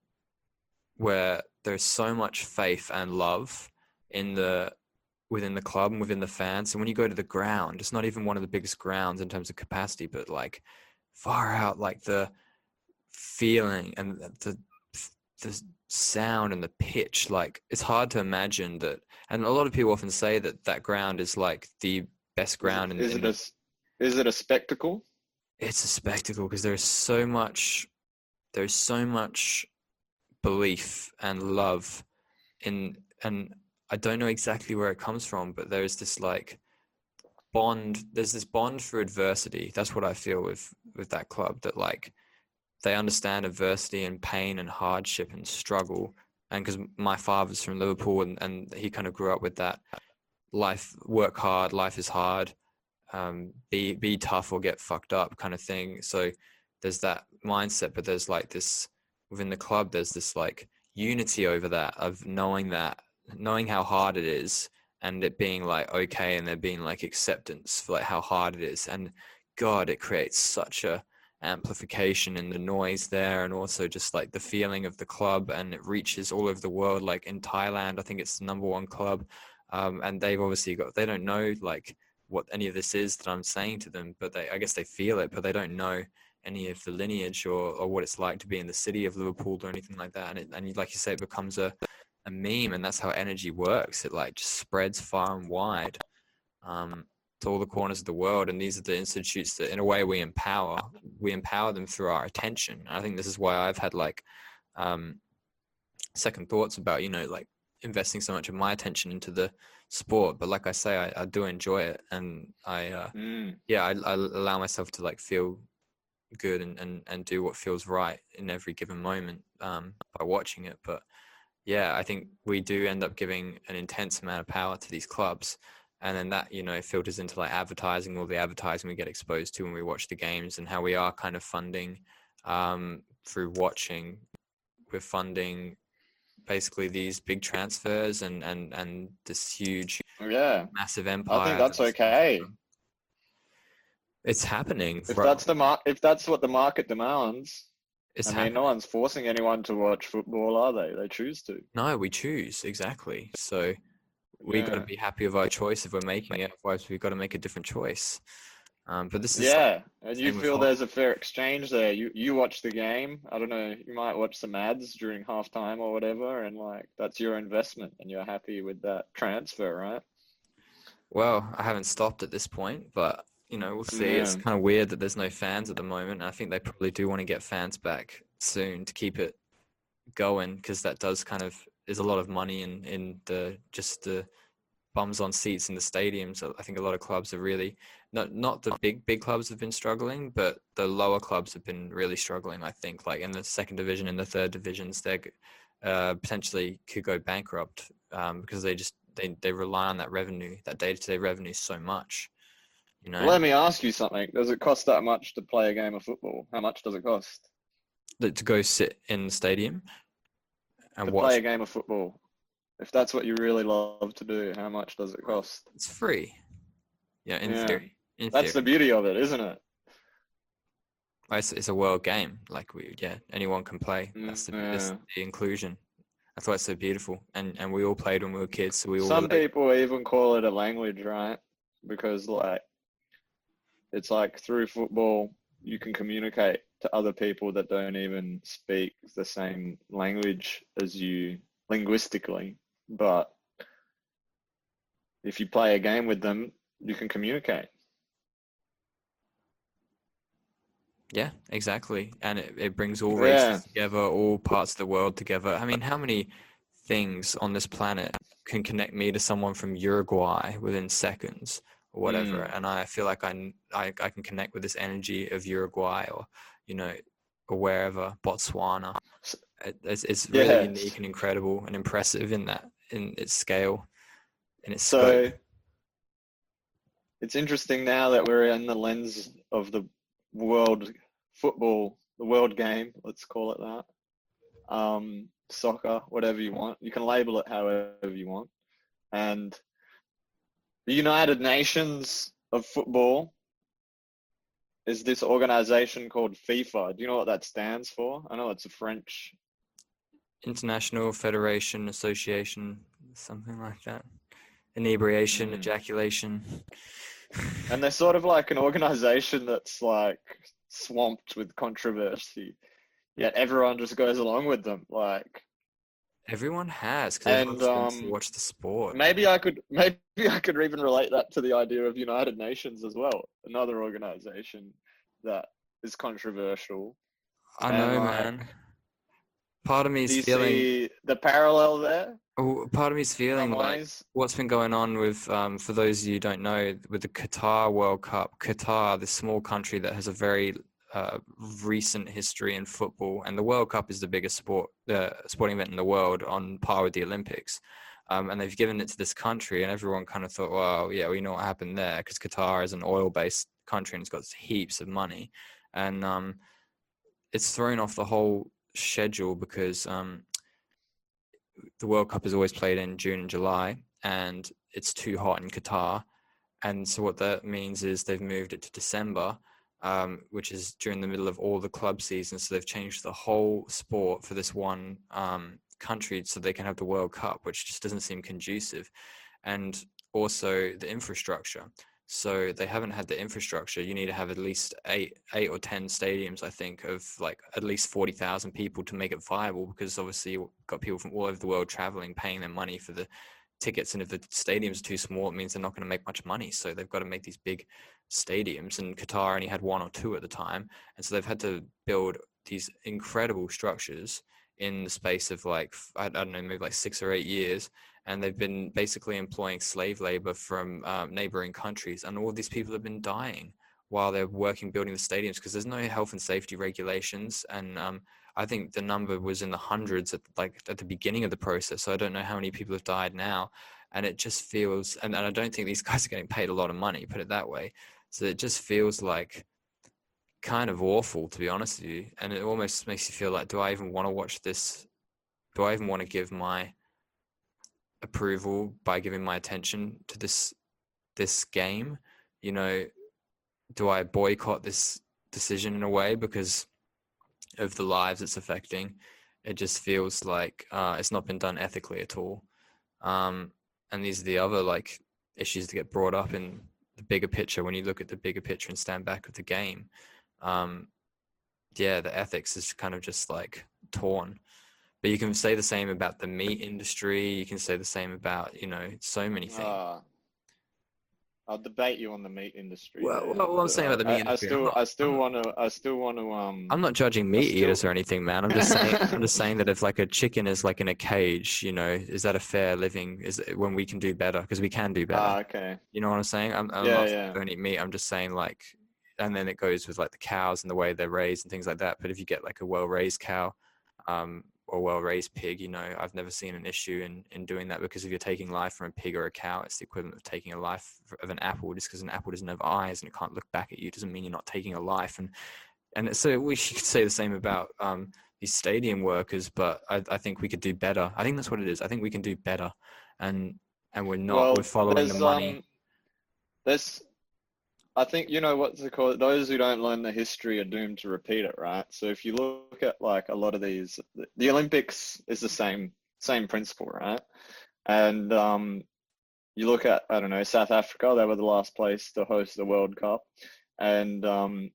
where there's so much faith and love in the within the club and within the fans. And when you go to the ground, it's not even one of the biggest grounds in terms of capacity, but like far out, like the feeling and the the sound and the pitch like it's hard to imagine that and a lot of people often say that that ground is like the best ground in, Is in it a is it a spectacle? it's a spectacle because there's so much there's so much belief and love in and i don't know exactly where it comes from but there's this like bond there's this bond for adversity that's what i feel with with that club that like they understand adversity and pain and hardship and struggle. And because my father's from Liverpool and, and he kind of grew up with that life, work hard, life is hard, um, be be tough or get fucked up kind of thing. So there's that mindset, but there's like this within the club. There's this like unity over that of knowing that, knowing how hard it is, and it being like okay, and there being like acceptance for like how hard it is. And God, it creates such a amplification in the noise there and also just like the feeling of the club and it reaches all over the world like in thailand i think it's the number one club. Um, and they've obviously got they don't know like what any of this is that i'm saying to them but they i guess they feel it but they don't know any of the lineage or, or what it's like to be in the city of liverpool or anything like that and, it, and like you say it becomes a, a meme and that's how energy works. It like just spreads far and wide. Um, to all the corners of the world and these are the institutes that in a way we empower we empower them through our attention. I think this is why i've had like um, second thoughts about you know like investing so much of my attention into the sport. But like i say i, I do enjoy it and i uh, Mm. yeah I, I allow myself to like feel good and, and and do what feels right in every given moment um, by watching it. But yeah i think we do end up giving an intense amount of power to these clubs and then that you know filters into like advertising all the advertising we get exposed to when we watch the games and how we are kind of funding um, through watching we're funding basically these big transfers and and and this huge Yeah, massive empire I think that's okay. it's happening If bro. that's the mar- if that's what the market demands, it's I mean, happening. no one's forcing anyone to watch football, are they? They choose to. No, we choose exactly. So we got to be happy with our choice if we're making it. Otherwise, we've got to make a different choice. Um, but this is Yeah, and you feel there's a fair exchange there. You you watch the game. I don't know. You might watch some ads during halftime or whatever, and like that's your investment, and you're happy with that transfer, right? well, I haven't stopped at this point, but you know, we'll see. It's kind of weird that there's no fans at the moment. I think they probably do want to get fans back soon to keep it going because that does kind of is a lot of money in in the just the bums on seats in the stadiums. I think a lot of clubs are really not not the big big clubs have been struggling, but the lower clubs have been really struggling. I think like in the second division and the third divisions, they uh, potentially could go bankrupt um, because they just they, they rely on that revenue, that day to day revenue, so much. You know, Let me ask you something. Does it cost that much to play a game of football? How much does it cost to go sit in the stadium and to watch. play a game of football? If that's what you really love to do, how much does it cost? It's free. Yeah, in Yeah. theory. In That's the beauty of it, isn't it? It's, it's a world game. Like we, yeah, anyone can play. Mm, that's the, that's the inclusion. That's why it's so beautiful. And and we all played when we were kids, so we all Some relate. people even call it a language, right? Because like it's like through football you can communicate to other people that don't even speak the same language as you linguistically, but if you play a game with them, you can communicate. Yeah, exactly. And it, it brings all Yeah. races together, all parts of the world together. I mean, how many things on this planet can connect me to someone from Uruguay within seconds or whatever? Mm. And I feel like I, I, I, can connect with this energy of Uruguay or, you know, or wherever, Botswana. It, it's, it's really Yes. unique and incredible and impressive in that, in its scale, in its So scope. it's interesting now that we're in the lens of the world football, the world game, let's call it that. Um, soccer, whatever you want. You can label it however you want. And the United Nations of football is this organization called FIFA. Do you know what that stands for? I know it's a French. International Federation Association, something like that. Inebriation, Mm. ejaculation. And they're sort of like an organization that's like swamped with controversy. Yet everyone just goes along with them. Like Everyone has, because everyone And, just to um, watch the sport. maybe I could maybe I could even relate that to the idea of United Nations as well. Another organization that is controversial. I and, know, like, man. Part of me is feeling. the parallel there? Oh, part of me is feeling like what's been going on with, um, for those of you who don't know, with the Qatar World Cup. Qatar, this small country that has a very uh, recent history in football, and the World Cup is the biggest sport, uh, sporting event in the world, on par with the Olympics. Um, and they've given it to this country, and everyone kind of thought, well, yeah, we know what happened there because Qatar is an oil-based country and it's got heaps of money, and um, it's thrown off the whole schedule because um, the World Cup is always played in June and July, and it's too hot in Qatar. And so what that means is they've moved it to December, um, which is during the middle of all the club seasons. So they've changed the whole sport for this one um, country so they can have the World Cup, which just doesn't seem conducive. And also the infrastructure. So they haven't had the infrastructure. You need to have at least eight, eight or ten stadiums, I think, of like at least forty thousand people to make it viable. Because obviously you've got people from all over the world traveling, paying their money for the tickets, and if the stadiums are too small, it means they're not going to make much money. So they've got to make these big stadiums, and Qatar only had one or two at the time, and so they've had to build these incredible structures in the space of like I don't know, maybe like six or eight years, and they've been basically employing slave labor from um, neighboring countries, and all these people have been dying while they're working building the stadiums because there's no health and safety regulations and um, I think the number was in the hundreds at like at the beginning of the process. So I don't know how many people have died now. And it just feels, and, and I don't think these guys are getting paid a lot of money, put it that way. So it just feels like kind of awful, to be honest with you. And it almost makes you feel like, do I even want to watch this? Do I even want to give my approval by giving my attention to this this game? You know, do I boycott this decision in a way because of the lives it's affecting. It just feels like uh, it's not been done ethically at all. Um, and these are the other like issues that get brought up in the bigger picture when you look at the bigger picture and stand back of the game. Um, yeah, the ethics is kind of just like torn. But you can say the same about the meat industry. You can say the same about you know so many things. Uh, I'll debate you on the meat industry. Well, well I'm saying about the meat I, industry. I still, I still want to, I still want to. Um, I'm not judging meat still... eaters or anything, man. I'm just saying, I'm just saying that if like a chicken is like in a cage, you know, is that a fair living? Is it, when we can do better because we can do better. Ah, okay. You know what I'm saying? I'm, I'm yeah, not yeah. don't eat meat. I'm just saying like, and then it goes with like the cows and the way they're raised and things like that. But if you get like a well-raised cow, um, or well-raised pig, you know, I've never seen an issue in, in doing that because if you're taking life from a pig or a cow, it's the equivalent of taking a life of an apple. Just because an apple doesn't have eyes and it can't look back at you doesn't mean you're not taking a life. And and so we should say the same about um, these stadium workers, but I, I think we could do better. I think that's what it is. I think we can do better, and and we're not. Well, we're following the money. Um, there's I think you know what's it called. Those who don't learn the history are doomed to repeat it, right? So if you look at like a lot of these, the Olympics is the same same principle, right? And um, you look at I don't know South Africa; they were the last place to host the World Cup, and um,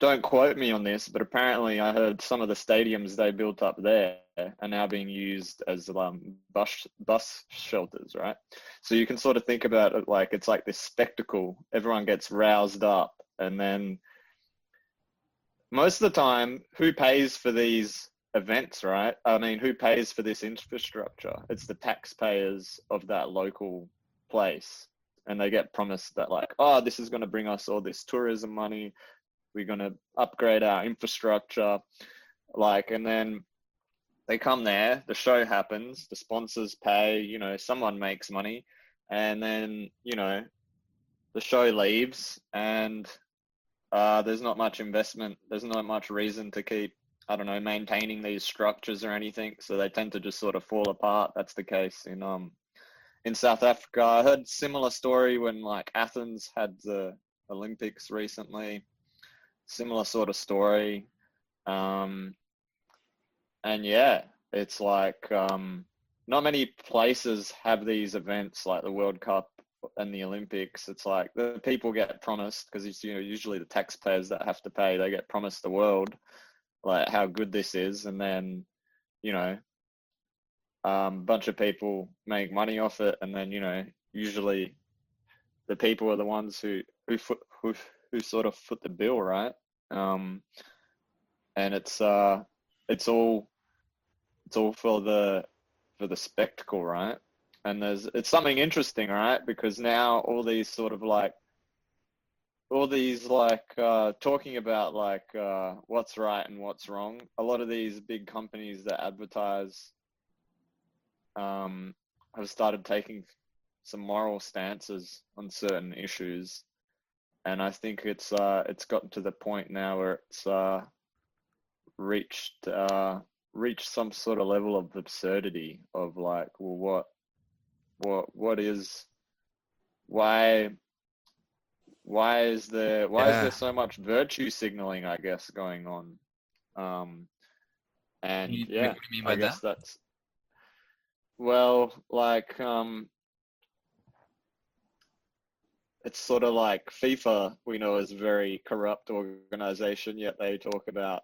don't quote me on this, but apparently I heard some of the stadiums they built up there are now being used as um, bus bus shelters, right? So you can sort of think about it like it's like this spectacle. Everyone gets roused up, and then most of the time, who pays for these events, right? I mean, who pays for this infrastructure? It's the taxpayers of that local place, and they get promised that like, oh, this is going to bring us all this tourism money we're going to upgrade our infrastructure like and then they come there the show happens the sponsors pay you know someone makes money and then you know the show leaves and uh, there's not much investment there's not much reason to keep i don't know maintaining these structures or anything so they tend to just sort of fall apart that's the case in um in south africa i heard similar story when like athens had the olympics recently similar sort of story. Um, and yeah, it's like um, not many places have these events like the World Cup and the Olympics. It's like the people get promised because it's you know usually the taxpayers that have to pay. They get promised the world, like how good this is, and then you know a um, bunch of people make money off it, and then you know usually the people are the ones who who who who sort of foot the bill, right? Um, and it's uh, it's all it's all for the for the spectacle, right? And there's it's something interesting, right? Because now all these sort of like all these like uh, talking about like uh, what's right and what's wrong. A lot of these big companies that advertise um, have started taking some moral stances on certain issues, and I think it's uh, it's gotten to the point now where it's uh, reached uh, reached some sort of level of absurdity of like, well, what what what is why why is there why Yeah. is there so much virtue signaling i guess going on um and You- yeah what do you mean by i guess that's well like um it's sort of like fifa we know is a very corrupt organization yet they talk about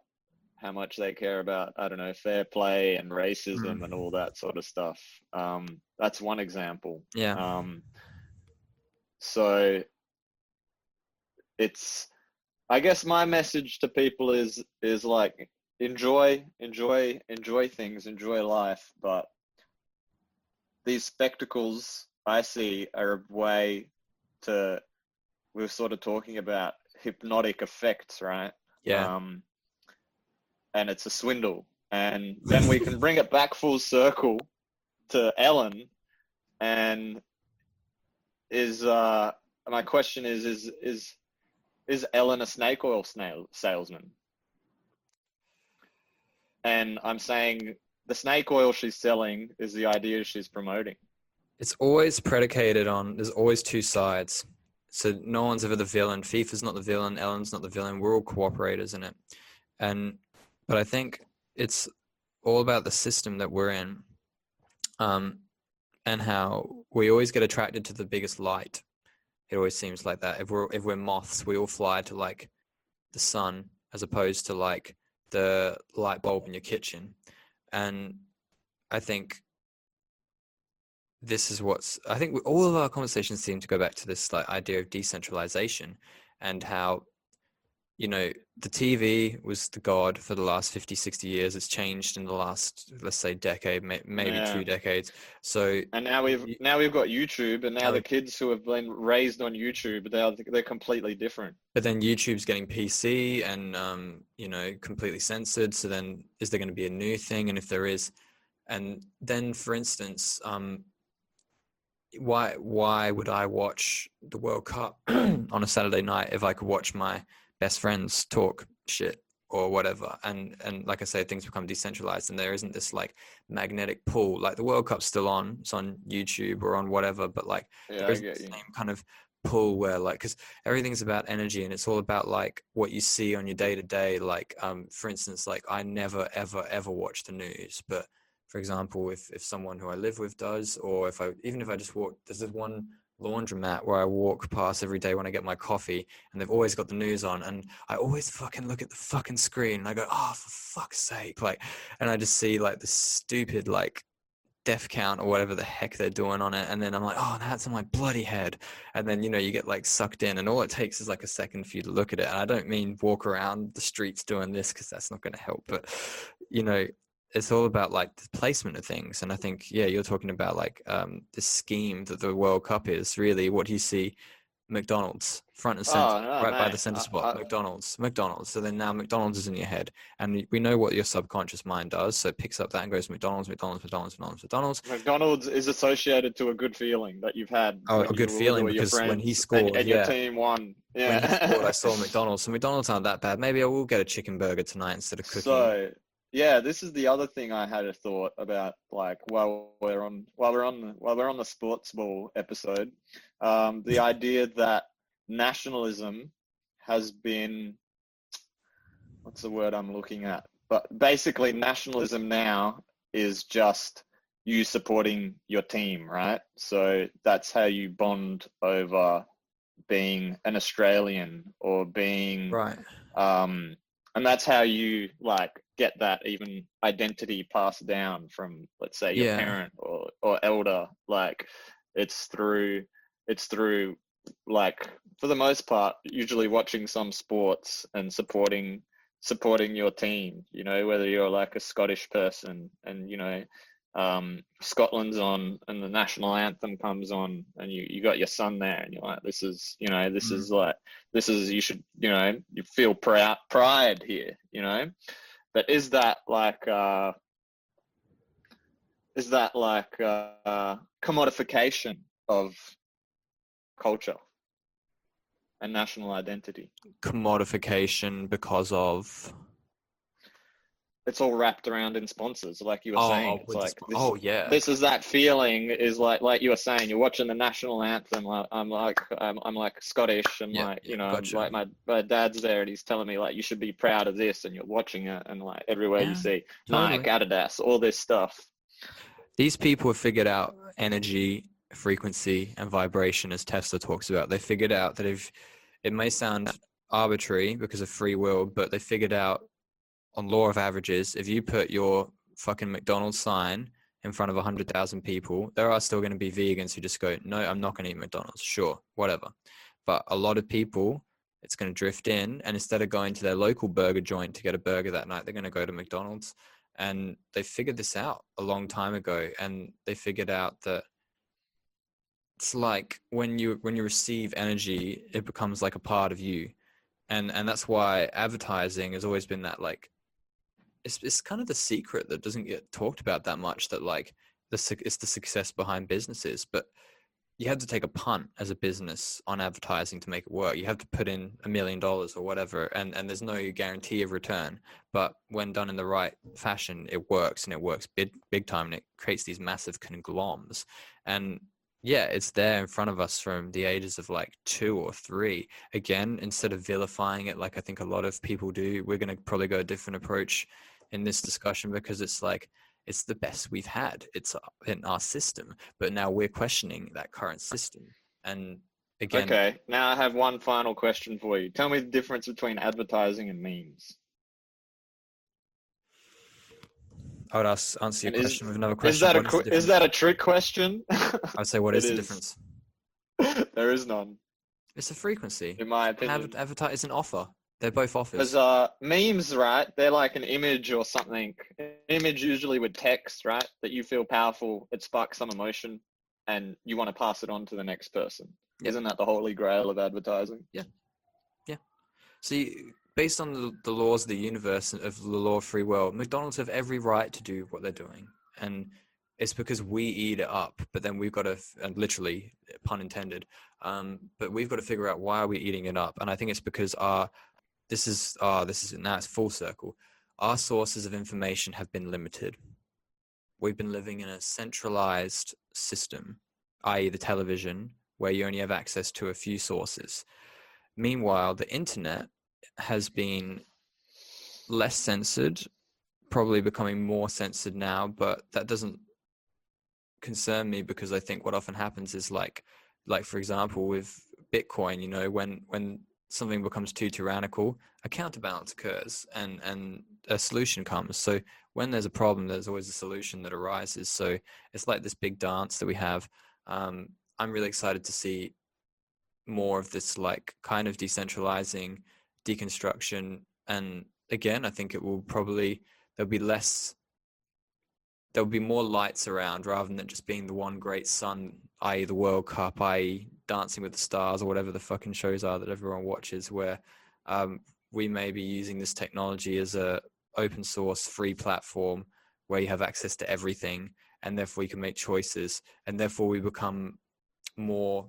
how much they care about i don't know fair play and racism Mm. and all that sort of stuff um that's one example Yeah. um, so it's, I guess my message to people is is like enjoy, enjoy, enjoy things, enjoy life, but these spectacles I see are a way to. We're sort of talking about hypnotic effects, right? yeah. Um, and it's a swindle. And then we can bring it back full circle to Ellen. And is uh, my question is is is is Ellen a snake oil snail salesman? And I'm saying the snake oil she's selling is the idea she's promoting. it's always predicated on there's always two sides so no one's ever the villain fifa's not the villain ellen's not the villain we're all cooperators in it and but i think it's all about the system that we're in um and how we always get attracted to the biggest light. It always seems like that. If we're if we're moths we all fly to like the sun as opposed to like the light bulb in your kitchen. And i think this is what's i think all of our conversations seem to go back to this like idea of decentralization and how you know the tv was the god for the last 50 60 years it's changed in the last let's say decade maybe Yeah. two decades so And now we've You- now we've got YouTube, and now Now the kids who have been raised on YouTube, they're they're completely different. but then youtube's getting pc and um you know completely censored so then is there going to be a new thing and if there is and then for instance um why why would i watch the world cup on a saturday night if i could watch my best friends talk shit or whatever. And and like i say things become decentralized and there isn't this like magnetic pull. Like the world cup's still on. It's on youtube or on whatever but like Yeah, there I isn't the same kind of pull where like because everything's about energy and it's all about like what you see on your day to day like um for instance like i never ever ever watch the news but for example if if someone who i live with does or if i even if i just walk there's this one laundromat where i walk past every day when i get my coffee and they've always got the news on and i always fucking look at the fucking screen and i go oh for fuck's sake like and i just see like the stupid like death count or whatever the heck they're doing on it and then i'm like oh that's on my bloody head and then you know you get like sucked in and all it takes is like a second for you to look at it and i don't mean walk around the streets doing this because that's not going to help but you know it's all about like the placement of things and i think yeah you're talking about like um the scheme that the world cup is really what do you see mcdonald's front and center Oh, no, right by the center spot I- mcdonald's mcdonald's so then now mcdonald's is in your head and we know what your subconscious mind does so it picks up that and goes mcdonald's mcdonald's mcdonald's mcdonald's mcdonald's McDonald's is associated to a good feeling that you've had. Oh, a good feeling because when he scored, and, and yeah. your team won. Yeah. scored, I saw McDonald's. So McDonald's aren't that bad. Maybe I will get a chicken burger tonight instead of cooking. So yeah, this is the other thing I had a thought about. Like while we're on while we're on the, while we're on the sports ball episode, um, the idea that nationalism has been what's the word I'm looking at? But basically, nationalism now is just you supporting your team, right? So that's how you bond over being an Australian or being right. um, and that's how you like get that even identity passed down from let's say your Yeah. parent or or elder like it's through it's through like for the most part usually watching some sports and supporting supporting your team you know whether you're like a scottish person and you know um, Scotland's on and the national anthem comes on and you, you got your son there and you're like, this is, you know, this Mm. is like, this is, you should, you know, you feel proud, pride here, you know, but is that like, uh, is that like, uh, commodification of culture and national identity? Commodification because of It's all wrapped around in sponsors, like you were oh, saying. It's like, this, oh yeah. this is that feeling is like like you were saying you're watching the national anthem like, i'm like i'm, I'm like scottish and Yeah, like you yeah, know gotcha. like my, my dad's there and he's telling me like you should be proud of this and you're watching it and like everywhere Yeah, you see totally. nike adidas all this stuff These people have figured out energy, frequency, and vibration, as Tesla talks about. They figured out that if it may sound arbitrary because of free will, but they figured out on law of averages, if you put your fucking McDonald's sign in front of 100,000 people, there are still going to be vegans who just go, no, I'm not going to eat McDonald's. Sure, whatever. But a lot of people, it's going to drift in, and instead of going to their local burger joint to get a burger that night, they're going to go to McDonald's and they figured this out a long time ago and they figured out that it's like when you when you receive energy it becomes like a part of you and and that's why advertising has always been that like it's it's kind of the secret that doesn't get talked about that much that like the it's the success behind businesses but you have to take a punt as a business on advertising to make it work. You have to put in a million dollars or whatever and and there's no guarantee of return but when done in the right fashion it works and it works big big time and it creates these massive conglomerates and yeah it's there in front of us from the ages of like two or three. Again instead of vilifying it like i think a lot of people do we're going to probably go a different approach in this discussion because it's like it's the best we've had it's uh, in our system but now we're questioning that current system. And again okay now i have one final question for you. Tell me the difference between advertising and memes. I would ask answer your And is- question with another question. is that a What the is that a trick question? I'd say what It is. the difference? There is none. It's a frequency. In my opinion. Adver- advertise it's an offer they're both offers Because uh, memes, right? They're like an image or something. An image usually with text, right? That you feel powerful, it sparks some emotion, and you want to pass it on to the next person. Yep. Isn't that the holy grail of advertising? Yeah. Yeah. See, based on the, the laws of the universe of the law of free will, McDonald's have every right to do what they're doing, and it's because we eat it up. But then we've got to, and literally, pun intended, um, but we've got to figure out why are we eating it up, and I think it's because our this is ah this is now it's full circle. Our sources of information have been limited. We've been living in a centralized system, i.e., the television, where you only have access to a few sources. Meanwhile, the internet has been less censored, probably becoming more censored now, but that doesn't concern me because I think what often happens is like like for example with Bitcoin, you know, when when something becomes too tyrannical, a counterbalance occurs and and a solution comes. So when there's a problem, there's always a solution that arises. So it's like this big dance that we have. Um, I'm really excited to see more of this like kind of decentralizing deconstruction and again i think it will probably there'll be less there'll be more lights around rather than just being the one great sun i.e the world cup i.e dancing with the stars or whatever the fucking shows are that everyone watches where um, we may be using this technology as a open source free platform where you have access to everything and therefore you can make choices and therefore we become more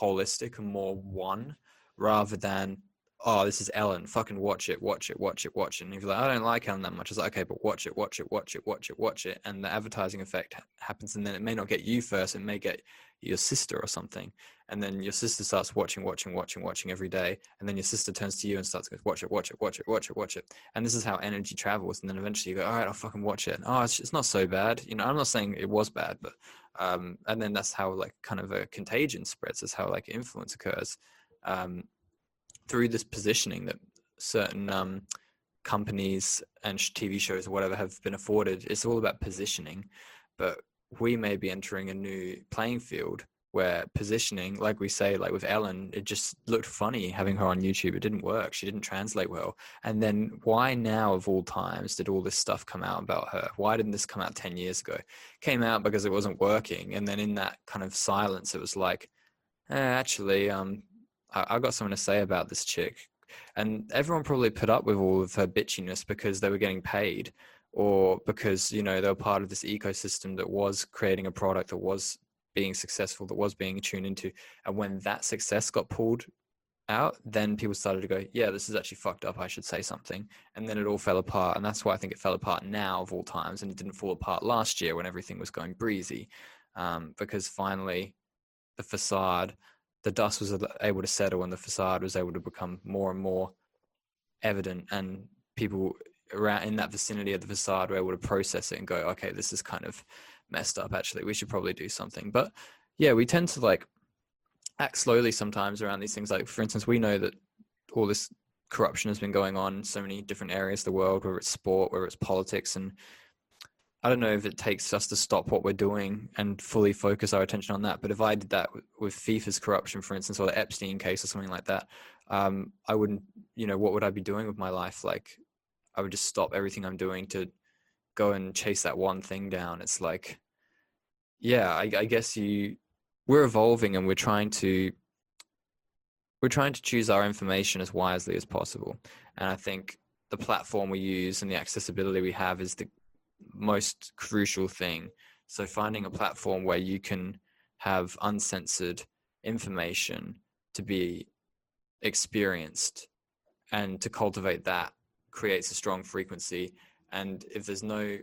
holistic and more one rather than oh this is ellen fucking watch it watch it watch it watch it and if you're like i don't like ellen that much it's like okay but watch it watch it watch it watch it watch it and the advertising effect ha- happens and then it may not get you first it may get your sister or something and then your sister starts watching watching watching watching every day and then your sister turns to you and starts going watch it watch it watch it watch it watch it and this is how energy travels and then eventually you go all right i'll fucking watch it oh it's, it's not so bad you know i'm not saying it was bad but um, and then that's how like kind of a contagion spreads that's how like influence occurs um, through this positioning that certain um, companies and tv shows or whatever have been afforded it's all about positioning but we may be entering a new playing field where positioning, like we say, like with Ellen, it just looked funny having her on YouTube. It didn't work. She didn't translate well. And then why now, of all times, did all this stuff come out about her? Why didn't this come out 10 years ago? came out because it wasn't working. And then in that kind of silence, it was like, eh, actually, um, I, I got something to say about this chick. And everyone probably put up with all of her bitchiness because they were getting paid or because you know they were part of this ecosystem that was creating a product that was being successful that was being tuned into. And when that success got pulled out then people started to go yeah this is actually fucked up. I should say something. And then it all fell apart. And that's why i think it fell apart now of all times. And it didn't fall apart last year when everything was going breezy um, because finally the facade the dust was able to settle and the facade was able to become more and more evident and people around in that vicinity of the facade were able to process it and go, okay, this is kind of messed up. Actually, we should probably do something. But yeah, we tend to like act slowly sometimes around these things. Like for instance, we know that all this corruption has been going on in so many different areas of the world, whether it's sport, whether it's politics, and I don't know if it takes us to stop what we're doing and fully focus our attention on that. But if I did that with FIFA's corruption, for instance, or the Epstein case or something like that, um, I wouldn't, you know, what would I be doing with my life? Like, I would just stop everything I'm doing to go and chase that one thing down. It's like, yeah, I, I guess you, we're evolving and we're trying to, we're trying to choose our information as wisely as possible. And I think the platform we use and the accessibility we have is the most crucial thing. So finding a platform where you can have uncensored information to be experienced and to cultivate that creates a strong frequency. And if there's no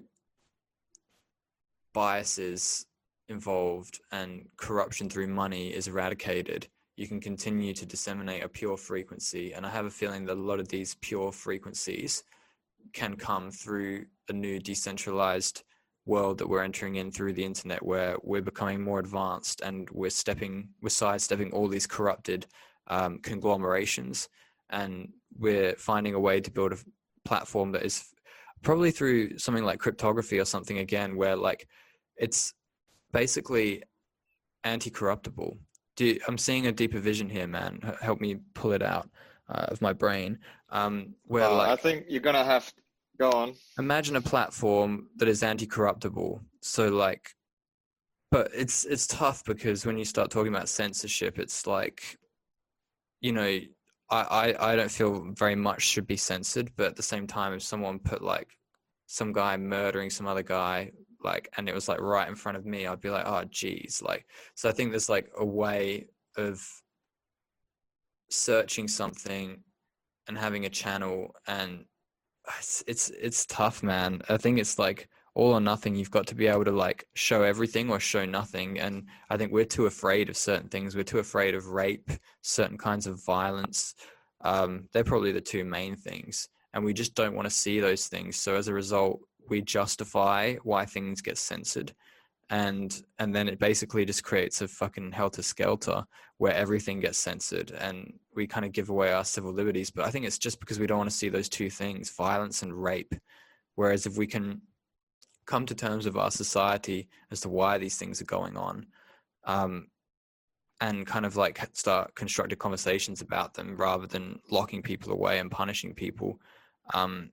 biases involved and corruption through money is eradicated, you can continue to disseminate a pure frequency. And I have a feeling that a lot of these pure frequencies can come through a new decentralized world that we're entering in through the internet where we're becoming more advanced and we're stepping we're sidestepping all these corrupted um, conglomerations. And we're finding a way to build a platform that is probably through something like cryptography or something again where like it's basically anti-corruptible. Do, i'm seeing a deeper vision here man. Help me pull it out uh, of my brain. Um, where uh, like i think you're gonna have go on. Imagine a platform that is anti-corruptible. So like but it's it's tough because when you start talking about censorship it's like you know I, I, I don't feel very much should be censored, but at the same time, if someone put like some guy murdering some other guy, like, and it was like right in front of me, I'd be like, oh, geez, like, so I think there's like a way of searching something and having a channel, and it's it's, it's tough, man. I think it's like all or nothing you've got to be able to like show everything or show nothing and i think we're too afraid of certain things. We're too afraid of rape certain kinds of violence. Um, they're probably the two main things and we just don't want to see those things. So as a result we justify why things get censored and and then it basically just creates a fucking helter skelter where everything gets censored and we kind of give away our civil liberties but i think it's just because we don't want to see those two things violence and rape. Whereas if we can come to terms with our society as to why these things are going on um, and kind of like start constructive conversations about them rather than locking people away and punishing people um,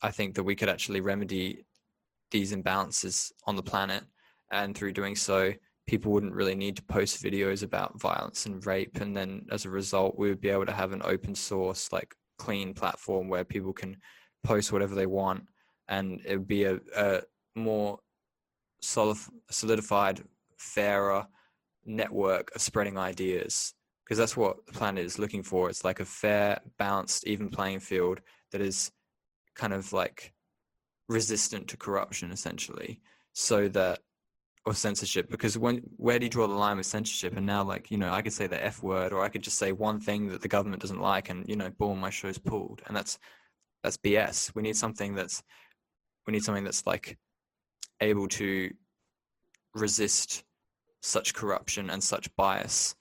i think that we could actually remedy these imbalances on the planet. And through doing so people wouldn't really need to post videos about violence and rape and then as a result we would be able to have an open source like clean platform where people can post whatever they want and it would be a, a more solidified, fairer network of spreading ideas because that's what the planet is looking for. It's like a fair, balanced, even playing field that is kind of like resistant to corruption, essentially, so that or censorship. Because when where do you draw the line with censorship? And now, like you know, I could say the f word, or I could just say one thing that the government doesn't like, and you know, boom, my show's pulled, and that's that's BS. We need something that's we need something that's like able to resist such corruption and such bias,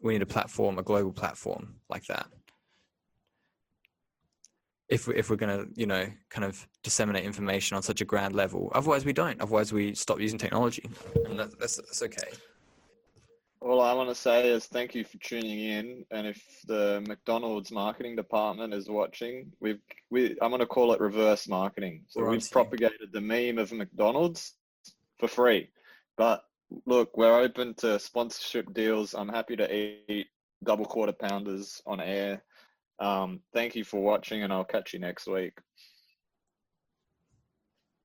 we need a platform, a global platform like that. If, we, if we're going to, you know, kind of disseminate information on such a grand level. Otherwise, we don't. Otherwise, we stop using technology. And that, that's, that's okay. all I want to say is thank you for tuning in. And if the McDonald's marketing department is watching, we've we I'm going to call it reverse marketing. So we've propagated the meme of McDonald's for free. But look, we're open to sponsorship deals. I'm happy to eat double quarter pounders on air. Um, thank you for watching, and I'll catch you next week.